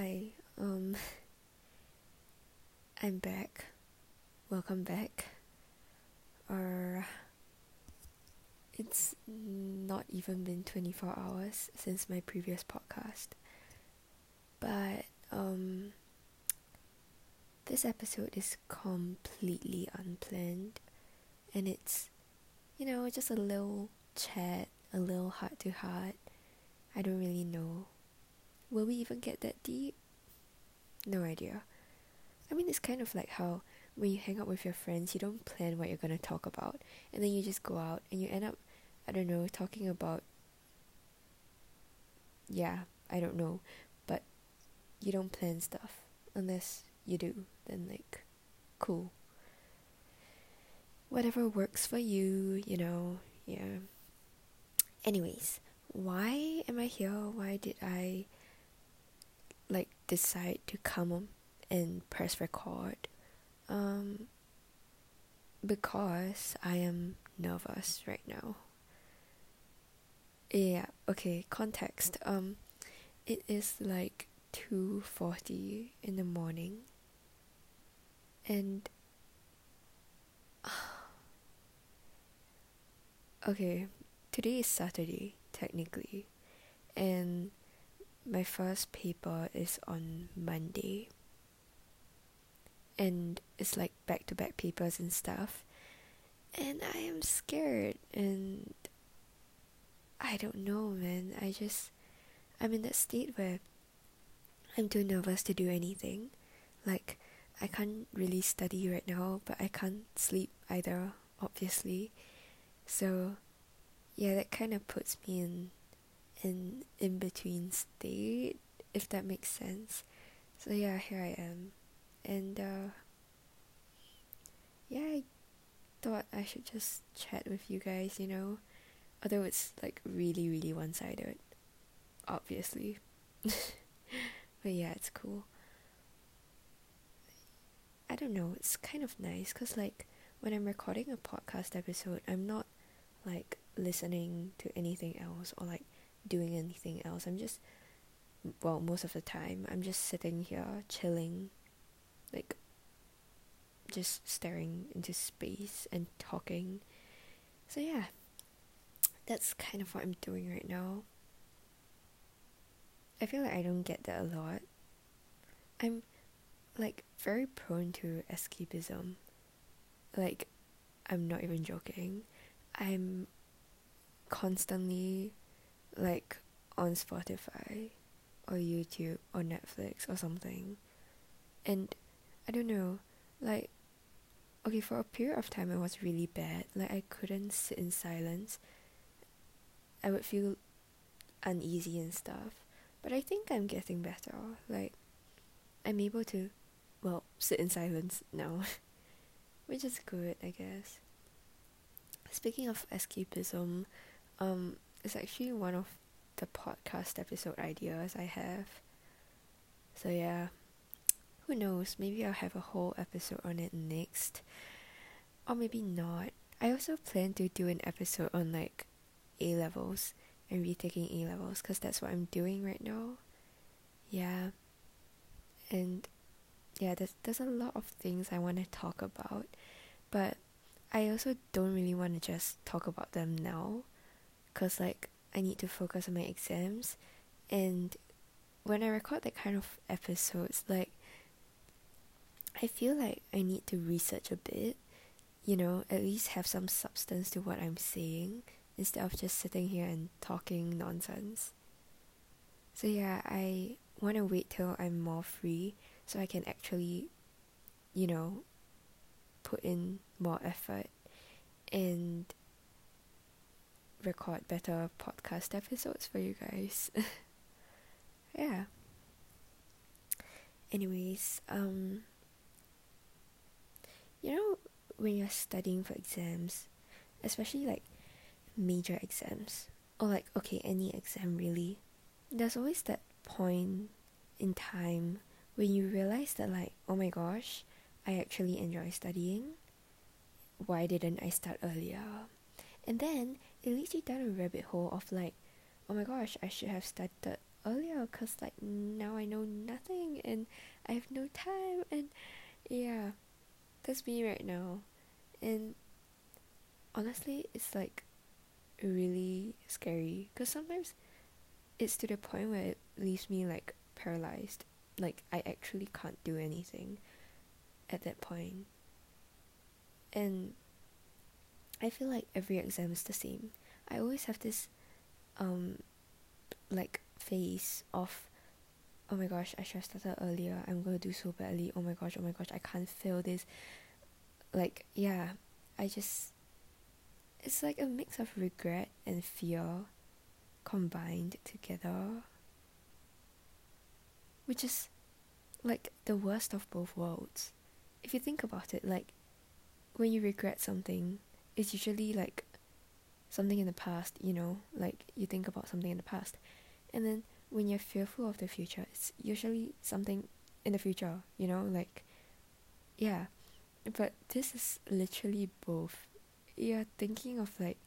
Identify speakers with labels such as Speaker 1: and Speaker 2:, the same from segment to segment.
Speaker 1: Hi, um, I'm back. Welcome back. Uh, it's not even been 24 hours since my previous podcast. But, um, this episode is completely unplanned and it's, you know, just a little chat, a little heart to heart. I don't really know Will we even get that deep? No idea. I mean, it's kind of like how when you hang out with your friends, you don't plan what you're gonna talk about, and then you just go out and you end up, I don't know, talking about. Yeah, I don't know, but you don't plan stuff unless you do. Then like, cool. Whatever works for you, you know. Yeah. Anyways, why am I here? Why did I? Like decide to come and press record um because I am nervous right now. Yeah, okay, context. Um it is like 2:40 in the morning and okay, today is Saturday technically and my first paper is on Monday. And it's like back to back papers and stuff. And I am scared and I don't know, man. I just I'm in that state where I'm too nervous to do anything. Like I can't really study right now, but I can't sleep either, obviously. So yeah, that kind of puts me in in in between state, if that makes sense. So yeah, here I am, and uh, yeah, I thought I should just chat with you guys, you know, although it's like really really one sided, obviously. but yeah, it's cool. I don't know, it's kind of nice because like when I'm recording a podcast episode, I'm not like listening to anything else or like doing anything else. I'm just, well, most of the time, I'm just sitting here chilling, like, just staring into space and talking. So, yeah, that's kind of what I'm doing right now. I feel like I don't get that a lot. I'm like very prone to escapism. Like, I'm not even joking. I'm constantly like on Spotify or YouTube or Netflix or something. And I don't know, like okay, for a period of time it was really bad. Like I couldn't sit in silence. I would feel uneasy and stuff. But I think I'm getting better. Like I'm able to well, sit in silence now. Which is good, I guess. Speaking of escapism, um, it's actually one of the podcast episode ideas I have. So yeah, who knows? Maybe I'll have a whole episode on it next, or maybe not. I also plan to do an episode on like A levels and retaking A levels because that's what I'm doing right now. Yeah, and yeah, there's there's a lot of things I want to talk about, but I also don't really want to just talk about them now because like I need to focus on my exams. And when I record that kind of episodes like I feel like I need to research a bit you know at least have some substance to what I'm saying instead of just sitting here and talking nonsense. So yeah I want to wait till I'm more free so I can actually you know put in more effort. And record better podcast episodes for you guys. yeah. Anyways, um you know when you're studying for exams, especially like major exams or like okay, any exam really, there's always that point in time when you realize that like, oh my gosh, I actually enjoy studying. Why didn't I start earlier? And then it leads you down a rabbit hole of like, oh my gosh, I should have started earlier because like now I know nothing and I have no time and yeah that's me right now. And honestly it's like really scary because sometimes it's to the point where it leaves me like paralyzed. Like I actually can't do anything at that point. And I feel like every exam is the same. I always have this um like phase of oh my gosh I should have started earlier. I'm gonna do so badly. Oh my gosh oh my gosh I can't fail this. Like yeah I just it's like a mix of regret and fear combined together which is like the worst of both worlds. If you think about it like when you regret something it's usually like something in the past you know like you think about something in the past. And then when you're fearful of the future it's usually something in the future you know like yeah. But this is literally both. You're thinking of like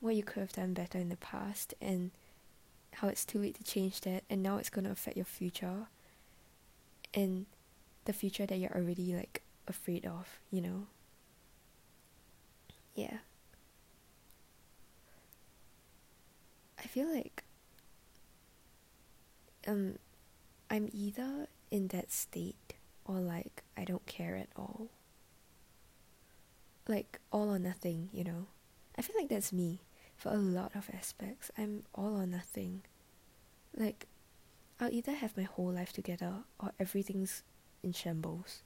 Speaker 1: what you could have done better in the past and how it's too late to change that and now it's going to affect your future and the future that you're already like afraid of you know yeah I feel like um I'm either in that state or like I don't care at all. Like all or nothing, you know. I feel like that's me for a lot of aspects. I'm all or nothing. Like I'll either have my whole life together or everything's in shambles.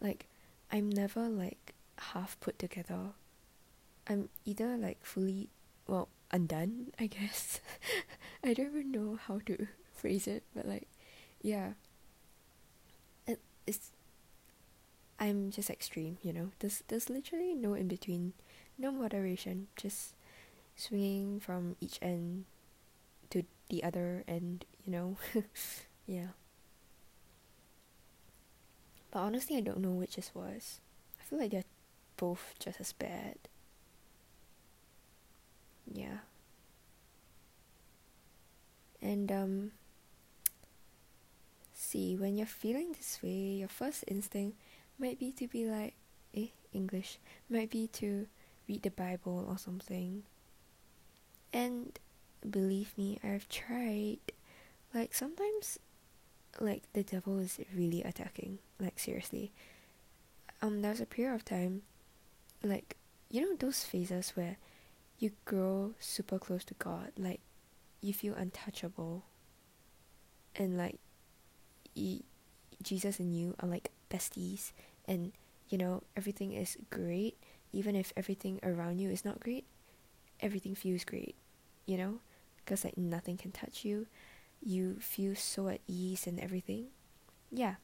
Speaker 1: Like I'm never like half put together. I'm either like fully well undone, I guess. I don't even know how to phrase it, but like, yeah. It, it's. I'm just extreme, you know. There's there's literally no in between, no moderation. Just swinging from each end to the other end, you know. yeah. But honestly, I don't know which is worse. I feel like they're both just as bad. Yeah. And um see when you're feeling this way, your first instinct might be to be like eh English, might be to read the Bible or something. And believe me, I've tried. Like sometimes like the devil is really attacking. Like seriously. Um there's a period of time like you know those phases where you grow super close to God. Like you feel untouchable. And like you, Jesus and you are like besties. And you know everything is great. Even if everything around you is not great everything feels great you know? Because like nothing can touch you. You feel so at ease and everything. Yeah.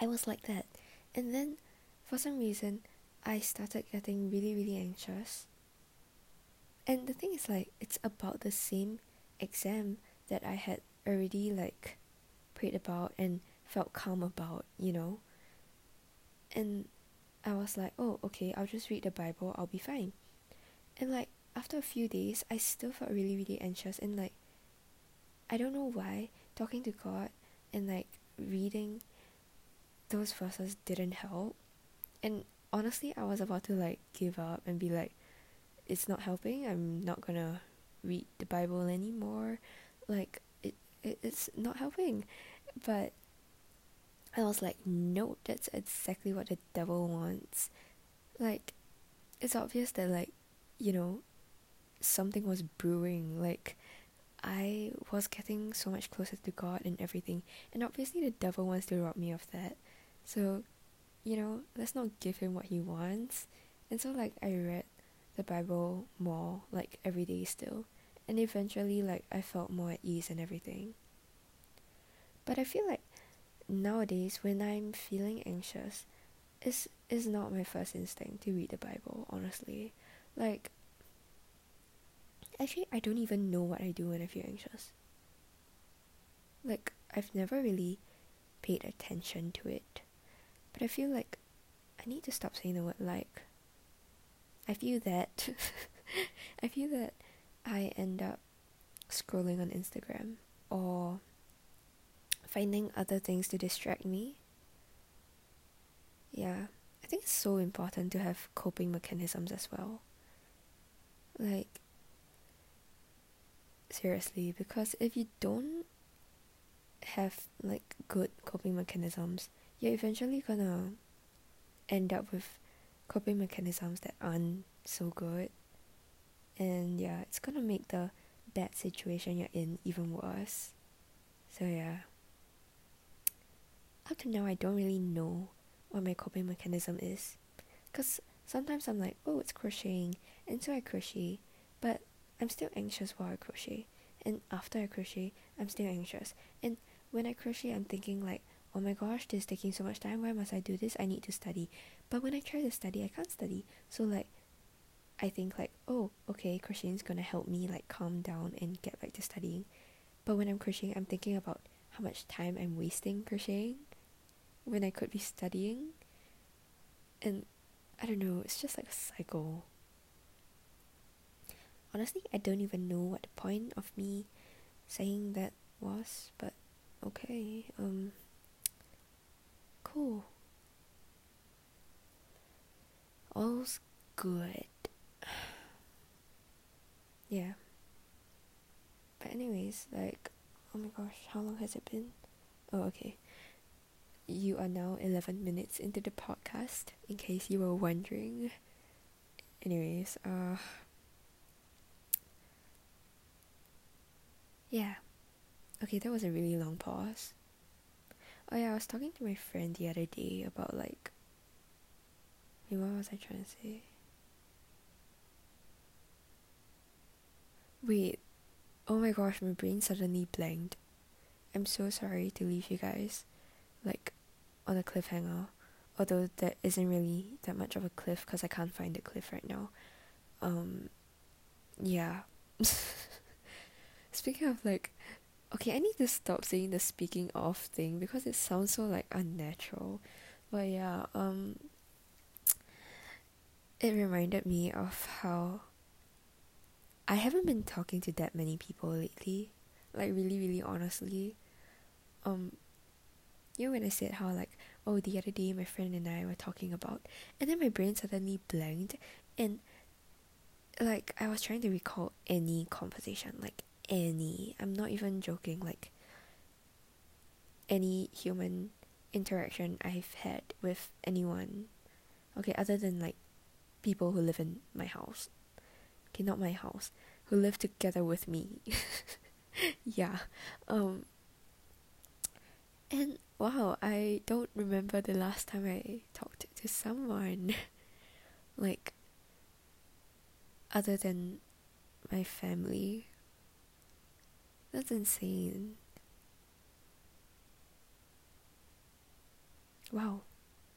Speaker 1: I was like that. And then for some reason i started getting really really anxious and the thing is like it's about the same exam that I had already like prayed about and felt calm about, you know. And I was like, oh, okay, I'll just read the Bible, I'll be fine. And like after a few days, I still felt really, really anxious and like I don't know why talking to God and like reading those verses didn't help. And honestly, I was about to like give up and be like, it's not helping. I'm not gonna read the Bible anymore. Like it, it it's not helping. But I was like, no, that's exactly what the devil wants. Like, it's obvious that like, you know, something was brewing. Like, I was getting so much closer to God and everything, and obviously the devil wants to rob me of that. So, you know, let's not give him what he wants. And so like I read the Bible more like every day still. And eventually like I felt more at ease and everything. But I feel like nowadays when I'm feeling anxious, it's is not my first instinct to read the Bible, honestly. Like actually I don't even know what I do when I feel anxious. Like I've never really paid attention to it. But I feel like I need to stop saying the word like I feel that I feel that I end up scrolling on Instagram or finding other things to distract me. Yeah, I think it's so important to have coping mechanisms as well. Like, seriously, because if you don't have like good coping mechanisms, you're eventually gonna end up with coping mechanisms that aren't so good. And yeah, it's gonna make the bad situation you're in even worse. So yeah. Up to now, I don't really know what my coping mechanism is. Because sometimes I'm like, oh, it's crocheting, and so I crochet, but I'm still anxious while I crochet. And after I crochet, I'm still anxious. And when I crochet, I'm thinking like, oh my gosh, this is taking so much time. Why must I do this? I need to study. But when I try to study, I can't study. So like, I think like, oh, okay, crocheting is gonna help me like calm down and get back to studying. But when I'm crocheting, I'm thinking about how much time I'm wasting crocheting when I could be studying. And I don't know, it's just like a cycle. Honestly, I don't even know what the point of me saying that was, but okay. Um cool. All's good. yeah. But anyways, like oh my gosh, how long has it been? Oh okay. You are now 11 minutes into the podcast, in case you were wondering. Anyways, uh. Yeah. Okay, that was a really long pause. Oh yeah, I was talking to my friend the other day about like. What was I trying to say? Wait. Oh my gosh, my brain suddenly blanked. I'm so sorry to leave you guys, like, on a cliffhanger. Although that isn't really that much of a cliff because I can't find a cliff right now. Um, yeah. Speaking of like okay, I need to stop saying the speaking of thing because it sounds so like unnatural. But yeah, um it reminded me of how I haven't been talking to that many people lately. Like really, really honestly. Um you know when I said how like, oh the other day my friend and I were talking about and then my brain suddenly blanked and like I was trying to recall any conversation, like any, I'm not even joking, like any human interaction I've had with anyone. Okay, other than like people who live in my house. Okay, not my house. Who live together with me. yeah. Um and wow, I don't remember the last time I talked to someone. like other than my family that's insane. Wow.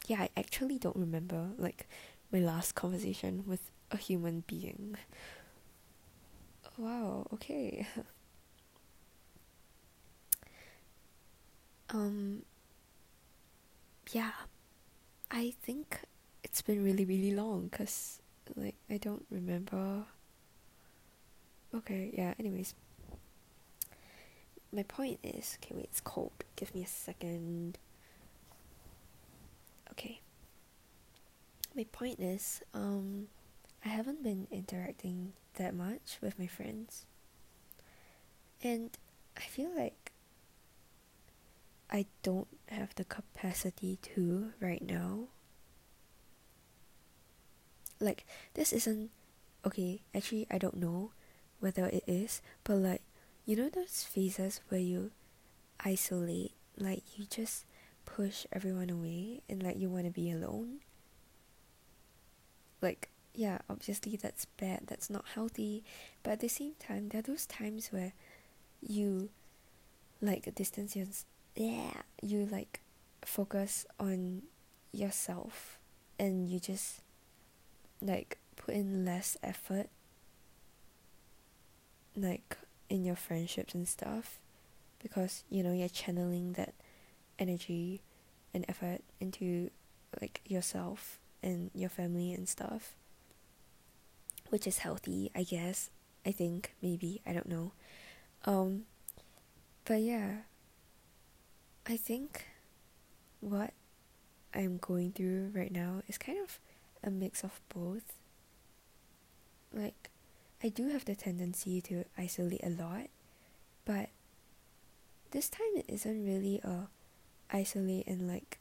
Speaker 1: Yeah, I actually don't remember like my last conversation with a human being. Wow, okay. um yeah. I think it's been really really long cuz like I don't remember. Okay, yeah, anyways my point is okay wait it's cold. Give me a second. Okay. My point is um I haven't been interacting that much with my friends. And I feel like I don't have the capacity to right now. Like this isn't okay actually I don't know whether it is but like you know those phases where you isolate, like you just push everyone away and like you want to be alone? Like, yeah, obviously that's bad, that's not healthy, but at the same time, there are those times where you like distance your yeah, you like focus on yourself and you just like put in less effort like in your friendships and stuff because you know you're channeling that energy and effort into like yourself and your family and stuff which is healthy i guess i think maybe i don't know um but yeah I think what I'm going through right now is kind of a mix of both. Like, I do have the tendency to isolate a lot, but this time it isn't really a isolate and like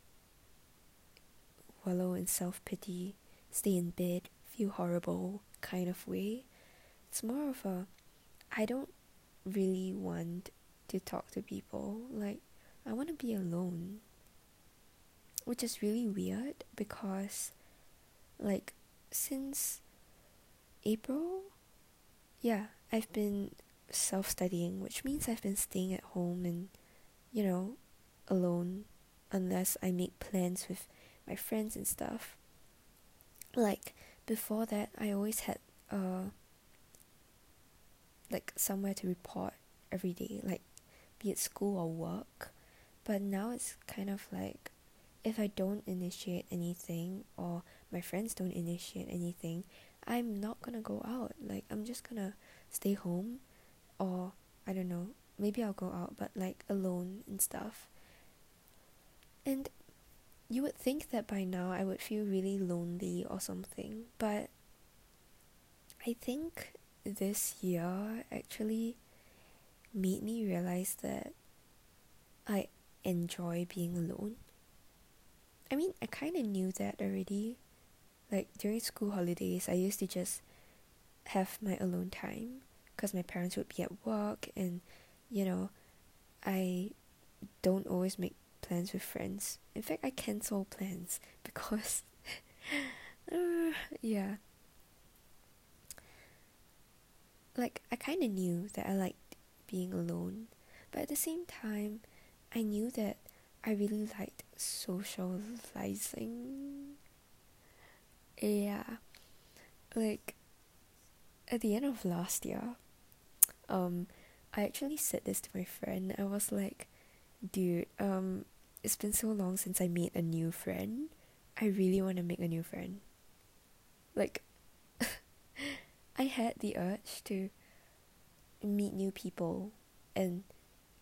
Speaker 1: wallow in self pity, stay in bed, feel horrible kind of way. It's more of a I don't really want to talk to people. Like, I want to be alone. Which is really weird because, like, since April, yeah, I've been self studying, which means I've been staying at home and, you know, alone unless I make plans with my friends and stuff. Like, before that, I always had, uh, like somewhere to report every day, like be it school or work. But now it's kind of like if I don't initiate anything or my friends don't initiate anything, I'm not gonna go out. Like I'm just gonna stay home or I don't know, maybe I'll go out but like alone and stuff. And you would think that by now I would feel really lonely or something, but I think this year actually made me realize that I enjoy being alone. I mean, I kind of knew that already. Like during school holidays, I used to just have my alone time because my parents would be at work and you know, I don't always make plans with friends. In fact, I cancel plans because uh, yeah, like I kind of knew that I liked being alone, but at the same time, I knew that I really liked socializing. Yeah, like at the end of last year, um, I actually said this to my friend. I was like, dude, um, it's been so long since I made a new friend. I really want to make a new friend. Like, I had the urge to meet new people and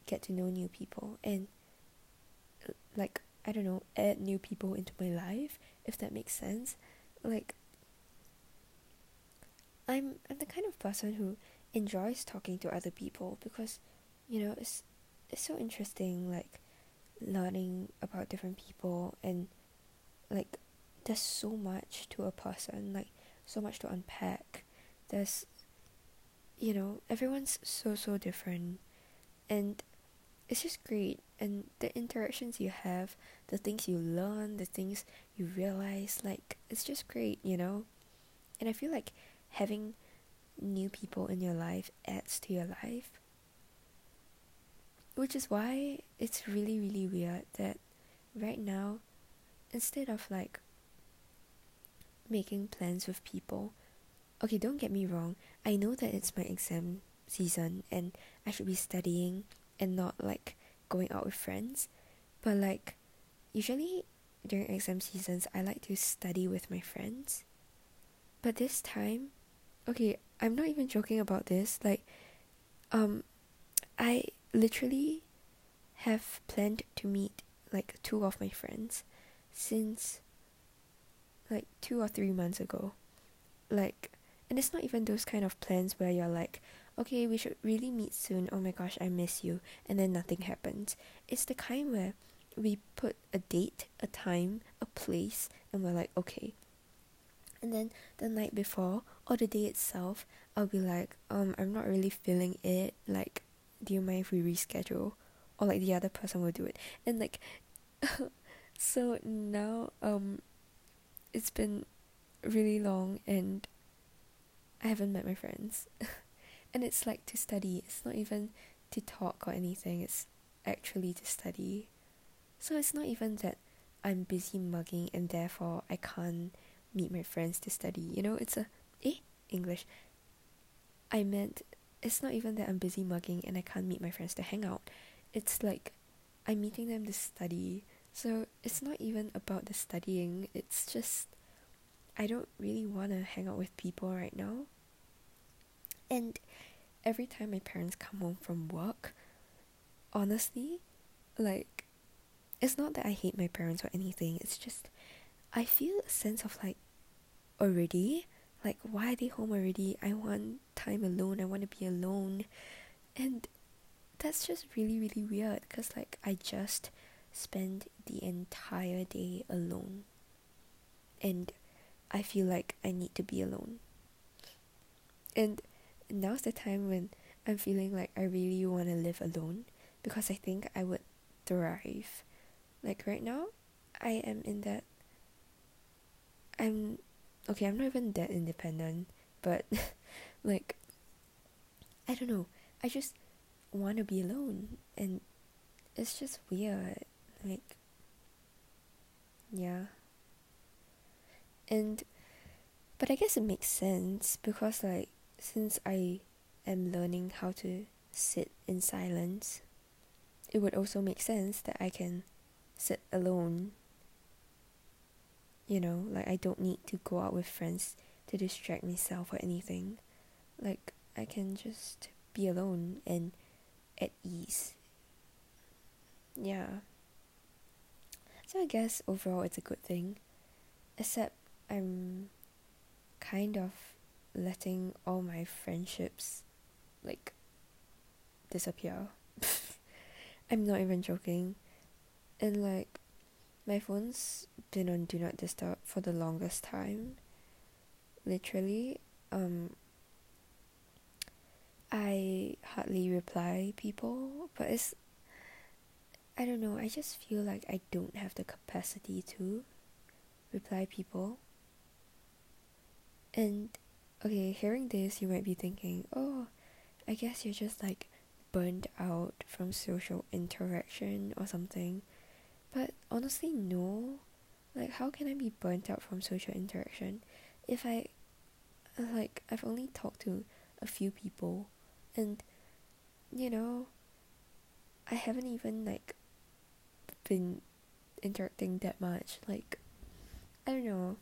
Speaker 1: get to know new people and like I don't know, add new people into my life, if that makes sense. Like I'm I'm the kind of person who enjoys talking to other people because, you know, it's it's so interesting like learning about different people and like there's so much to a person, like so much to unpack. There's you know everyone's so so different and it's just great and the interactions you have the things you learn the things you realize like it's just great you know and i feel like having new people in your life adds to your life which is why it's really really weird that right now instead of like making plans with people okay, don't get me wrong. I know that it's my exam season and I should be studying and not like going out with friends. But like usually during exam seasons I like to study with my friends. But this time, okay, I'm not even joking about this. Like um I literally have planned to meet like two of my friends since like 2 or 3 months ago. Like and it's not even those kind of plans where you're like, okay, we should really meet soon. Oh my gosh, I miss you. And then nothing happens. It's the kind where we put a date, a time, a place, and we're like, okay. And then the night before or the day itself, I'll be like, um, I'm not really feeling it. Like, do you mind if we reschedule? Or like the other person will do it. And like, so now, um, it's been really long and I haven't met my friends. and it's like to study, it's not even to talk or anything, it's actually to study. So it's not even that I'm busy mugging and therefore I can't meet my friends to study. You know, it's a eh English. I meant it's not even that I'm busy mugging and I can't meet my friends to hang out. It's like I'm meeting them to study. So it's not even about the studying, it's just I don't really want to hang out with people right now. And every time my parents come home from work, honestly, like it's not that I hate my parents or anything, it's just I feel a sense of like already like why are they home already? I want time alone i want to be alone. And that's just really really weird because like i just spend the entire day alone. And i feel like i need to be alone. And now's the time when i'm feeling like i really want to live alone because i think i would thrive like right now i am in that i'm okay, I'm not even that independent, but like I don't know. I just want to be alone and it's just weird. Like yeah. And but I guess it makes sense because like since I am learning how to sit in silence, it would also make sense that I can sit alone. You know like i don't need to go out with friends to distract myself or anything. Like i can just be alone and at ease. Yeah. So i guess overall it's a good thing except i'm kind of letting all my friendships like disappear. I'm not even joking and like my phone's been on do not disturb for the longest time. Literally, um I hardly reply people, but it's I don't know, I just feel like I don't have the capacity to reply people. And okay, hearing this, you might be thinking, oh, I guess you're just like burned out from social interaction or something. But honestly, no. Like, how can I be burnt out from social interaction if I, like, I've only talked to a few people and, you know, I haven't even, like, been interacting that much. Like, I don't know.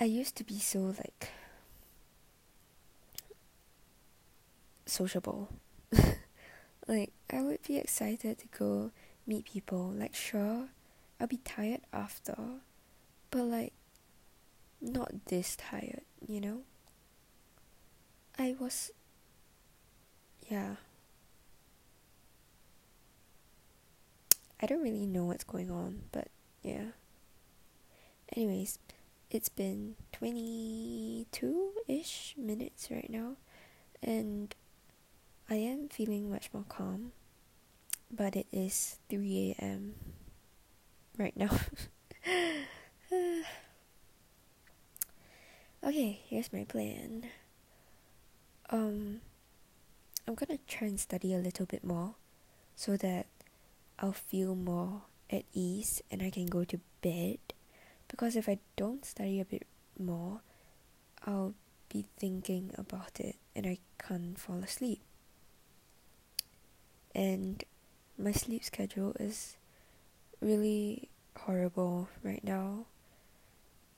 Speaker 1: I used to be so, like, sociable. like, I would be excited to go meet people. Like, sure, I'll be tired after, but like, not this tired, you know? I was. Yeah. I don't really know what's going on, but yeah. Anyways, it's been 22 ish minutes right now, and I am feeling much more calm but it is 3 a.m. right now. okay, here's my plan. Um, I'm gonna try and study a little bit more so that I'll feel more at ease and I can go to bed. Because if I don't study a bit more, I'll be thinking about it and I can't fall asleep. And my sleep schedule is really horrible right now.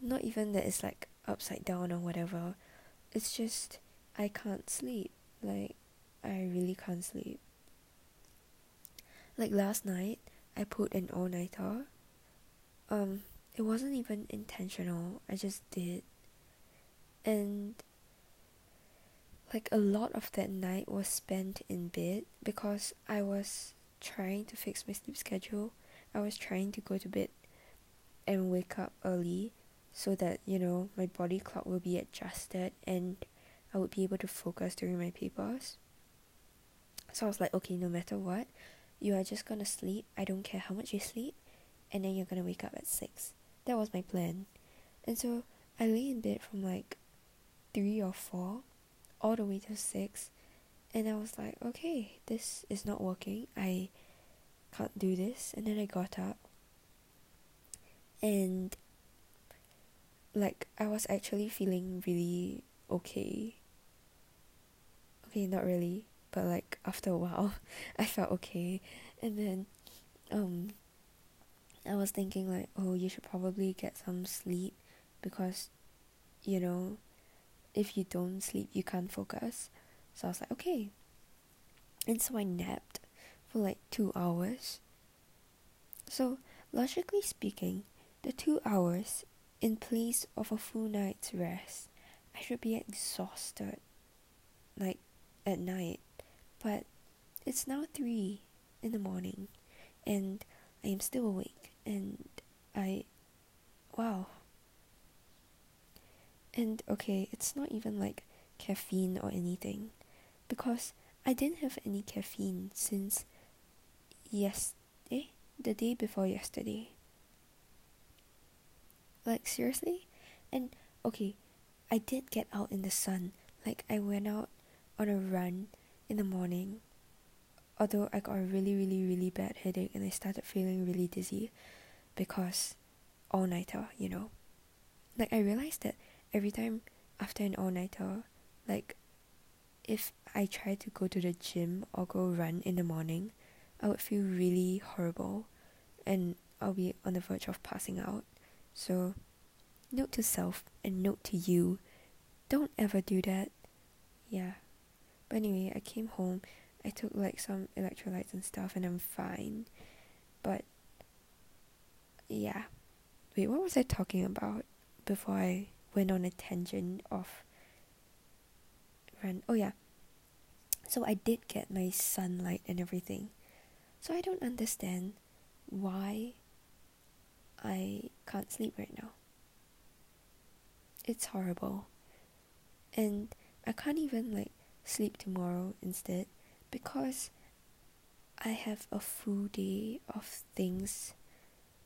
Speaker 1: Not even that it's like upside down or whatever. It's just I can't sleep. Like I really can't sleep. Like last night I put an all nighter. Um it wasn't even intentional. I just did. And like a lot of that night was spent in bed because I was trying to fix my sleep schedule. I was trying to go to bed and wake up early so that, you know, my body clock will be adjusted and I would be able to focus during my papers. So I was like, okay, no matter what, you are just gonna sleep. I don't care how much you sleep, and then you're gonna wake up at six. That was my plan. And so I lay in bed from like three or four all the way to six and I was like, okay, this is not working. I can't do this. And then I got up. And like I was actually feeling really okay. Okay, not really, but like after a while I felt okay. And then um I was thinking like, oh, you should probably get some sleep because you know, if you don't sleep, you can't focus. So I was like, okay. And so I napped for like two hours. So, logically speaking, the two hours in place of a full night's rest, I should be exhausted, like at night. But it's now 3 in the morning, and I am still awake, and I. Wow. And okay, it's not even like caffeine or anything, because I didn't have any caffeine since yesterday, the day before yesterday. Like, seriously? And, okay, I did get out in the sun. Like, I went out on a run in the morning. Although I got a really, really, really bad headache and I started feeling really dizzy because all nighter, you know. Like, I realized that every time after an all nighter, like, if I try to go to the gym or go run in the morning, I would feel really horrible and I'll be on the verge of passing out. So, note to self and note to you don't ever do that. Yeah. But anyway, I came home, I took like some electrolytes and stuff, and I'm fine. But, yeah. Wait, what was I talking about before I went on a tangent of run? Oh, yeah. So I did get my sunlight and everything. So I don't understand why I can't sleep right now. It's horrible. And I can't even like sleep tomorrow instead because I have a full day of things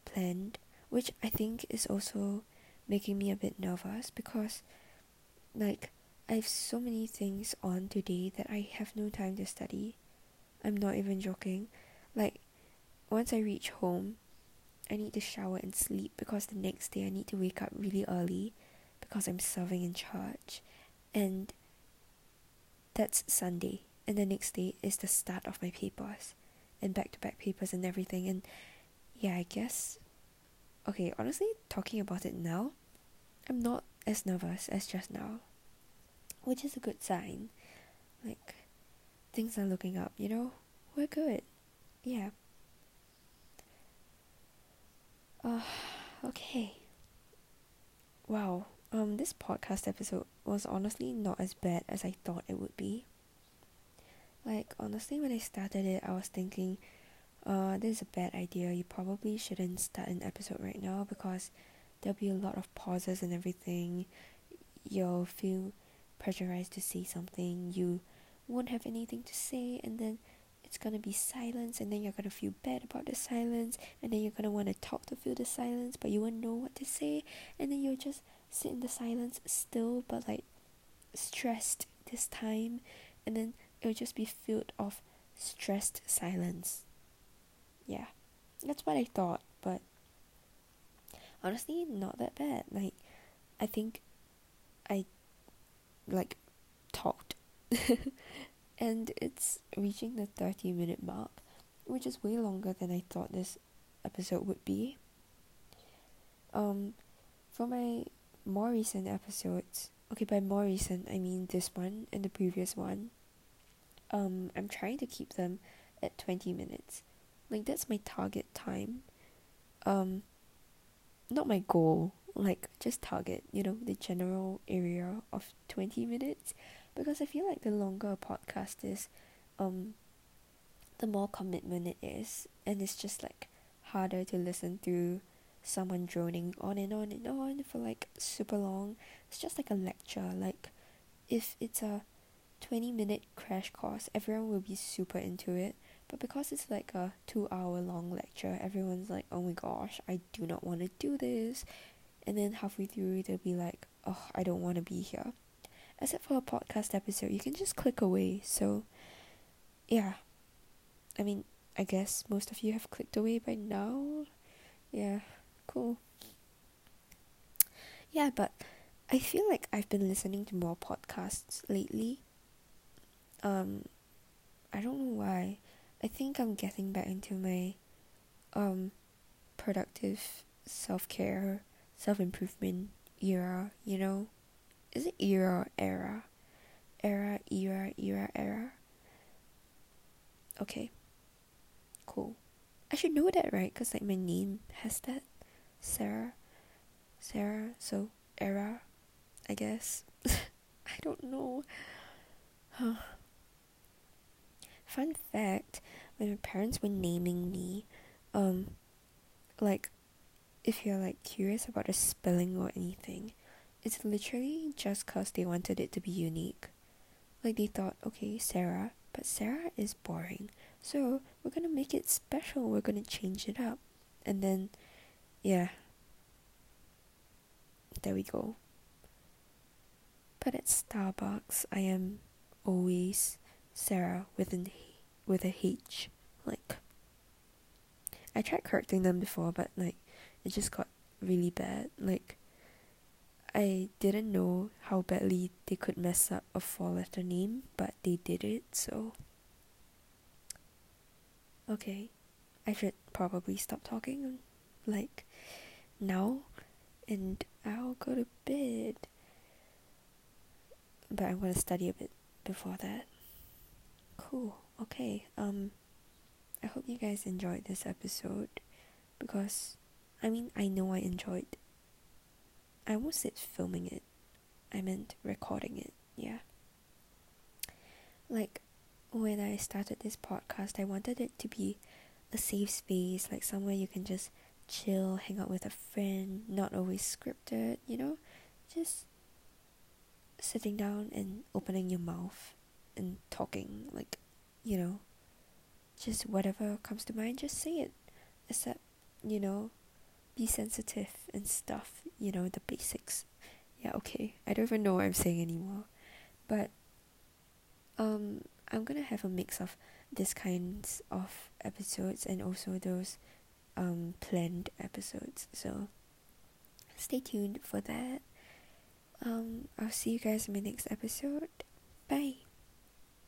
Speaker 1: planned, which I think is also making me a bit nervous because like I have so many things on today that I have no time to study. I'm not even joking. Like once I reach home, I need to shower and sleep because the next day I need to wake up really early because I'm serving in church. And that's Sunday. And the next day is the start of my papers and back to back papers and everything. And yeah, I guess. Okay, honestly, talking about it now, I'm not as nervous as just now, which is a good sign. Like, things are looking up, you know? We're good. Yeah. Uh, okay. Wow, um, this podcast episode was honestly not as bad as I thought it would be. Like, honestly, when I started it, I was thinking, uh, this is a bad idea. You probably shouldn't start an episode right now because there'll be a lot of pauses and everything. You'll feel pressurized to say something. You won't have anything to say, and then it's gonna be silence, and then you're gonna feel bad about the silence, and then you're gonna want to talk to fill the silence, but you won't know what to say, and then you'll just sit in the silence still but like stressed this time and then it'll just be filled of stressed silence. Yeah. That's what I thought, but honestly not that bad. Like I think I like talked and it's reaching the 30 minute mark, which is way longer than I thought this episode would be. Um for my more recent episodes, okay, by more recent, I mean this one and the previous one, um, I'm trying to keep them at 20 minutes. Like, that's my target time. Um, not my goal, like, just target, you know, the general area of 20 minutes. Because I feel like the longer a podcast is, um, the more commitment it is. And it's just like harder to listen to someone droning on and on and on for like super long. It's just like a lecture. Like, if it's a 20 minute crash course, everyone will be super into it. But because it's like a two hour long lecture, everyone's like, oh my gosh, I do not want to do this. And then halfway through, they'll be like, oh, I don't want to be here. Except for a podcast episode, you can just click away. So, yeah. I mean, I guess most of you have clicked away by now. Yeah cool. Yeah, but I feel like I've been listening to more podcasts lately. Um, I don't know why. I think I'm getting back into my um productive self care, self improvement era, you know? Is it era era? Era, era, era, era. Okay. Cool. I should know that, right? Because, like, my name has that. Sarah. Sarah. So, Era, I guess. I don't know. Huh. Fun fact when my parents were naming me, um, like, if you're like curious about the spelling or anything, it's literally just because they wanted it to be unique. Like, they thought, okay, Sarah, but Sarah is boring. So we're gonna make it special. We're gonna change it up. And then, yeah. There we go. But at Starbucks, I am always Sarah with an with a H. Like, I tried correcting them before, but like, it just got really bad. Like, I didn't know how badly they could mess up a four letter name, but they did it, so. Okay, I should probably stop talking, like, now, and I'll go to bed. But I'm gonna study a bit before that. Cool, okay, um, I hope you guys enjoyed this episode because, I mean, I know I enjoyed I said filming it. I meant recording it, yeah. Like, when I started this podcast, I wanted it to be a safe space, like somewhere you can just chill, hang out with a friend, not always scripted, you know? Just sitting down and opening your mouth and talking, like, you know, just whatever comes to mind, just say it. Except, you know, be sensitive and stuff, you know, the basics. Yeah, okay. I don't even know what I'm saying anymore. But um I'm gonna have a mix of this kinds of episodes and also those um planned episodes. So stay tuned for that. Um I'll see you guys in my next episode. Bye.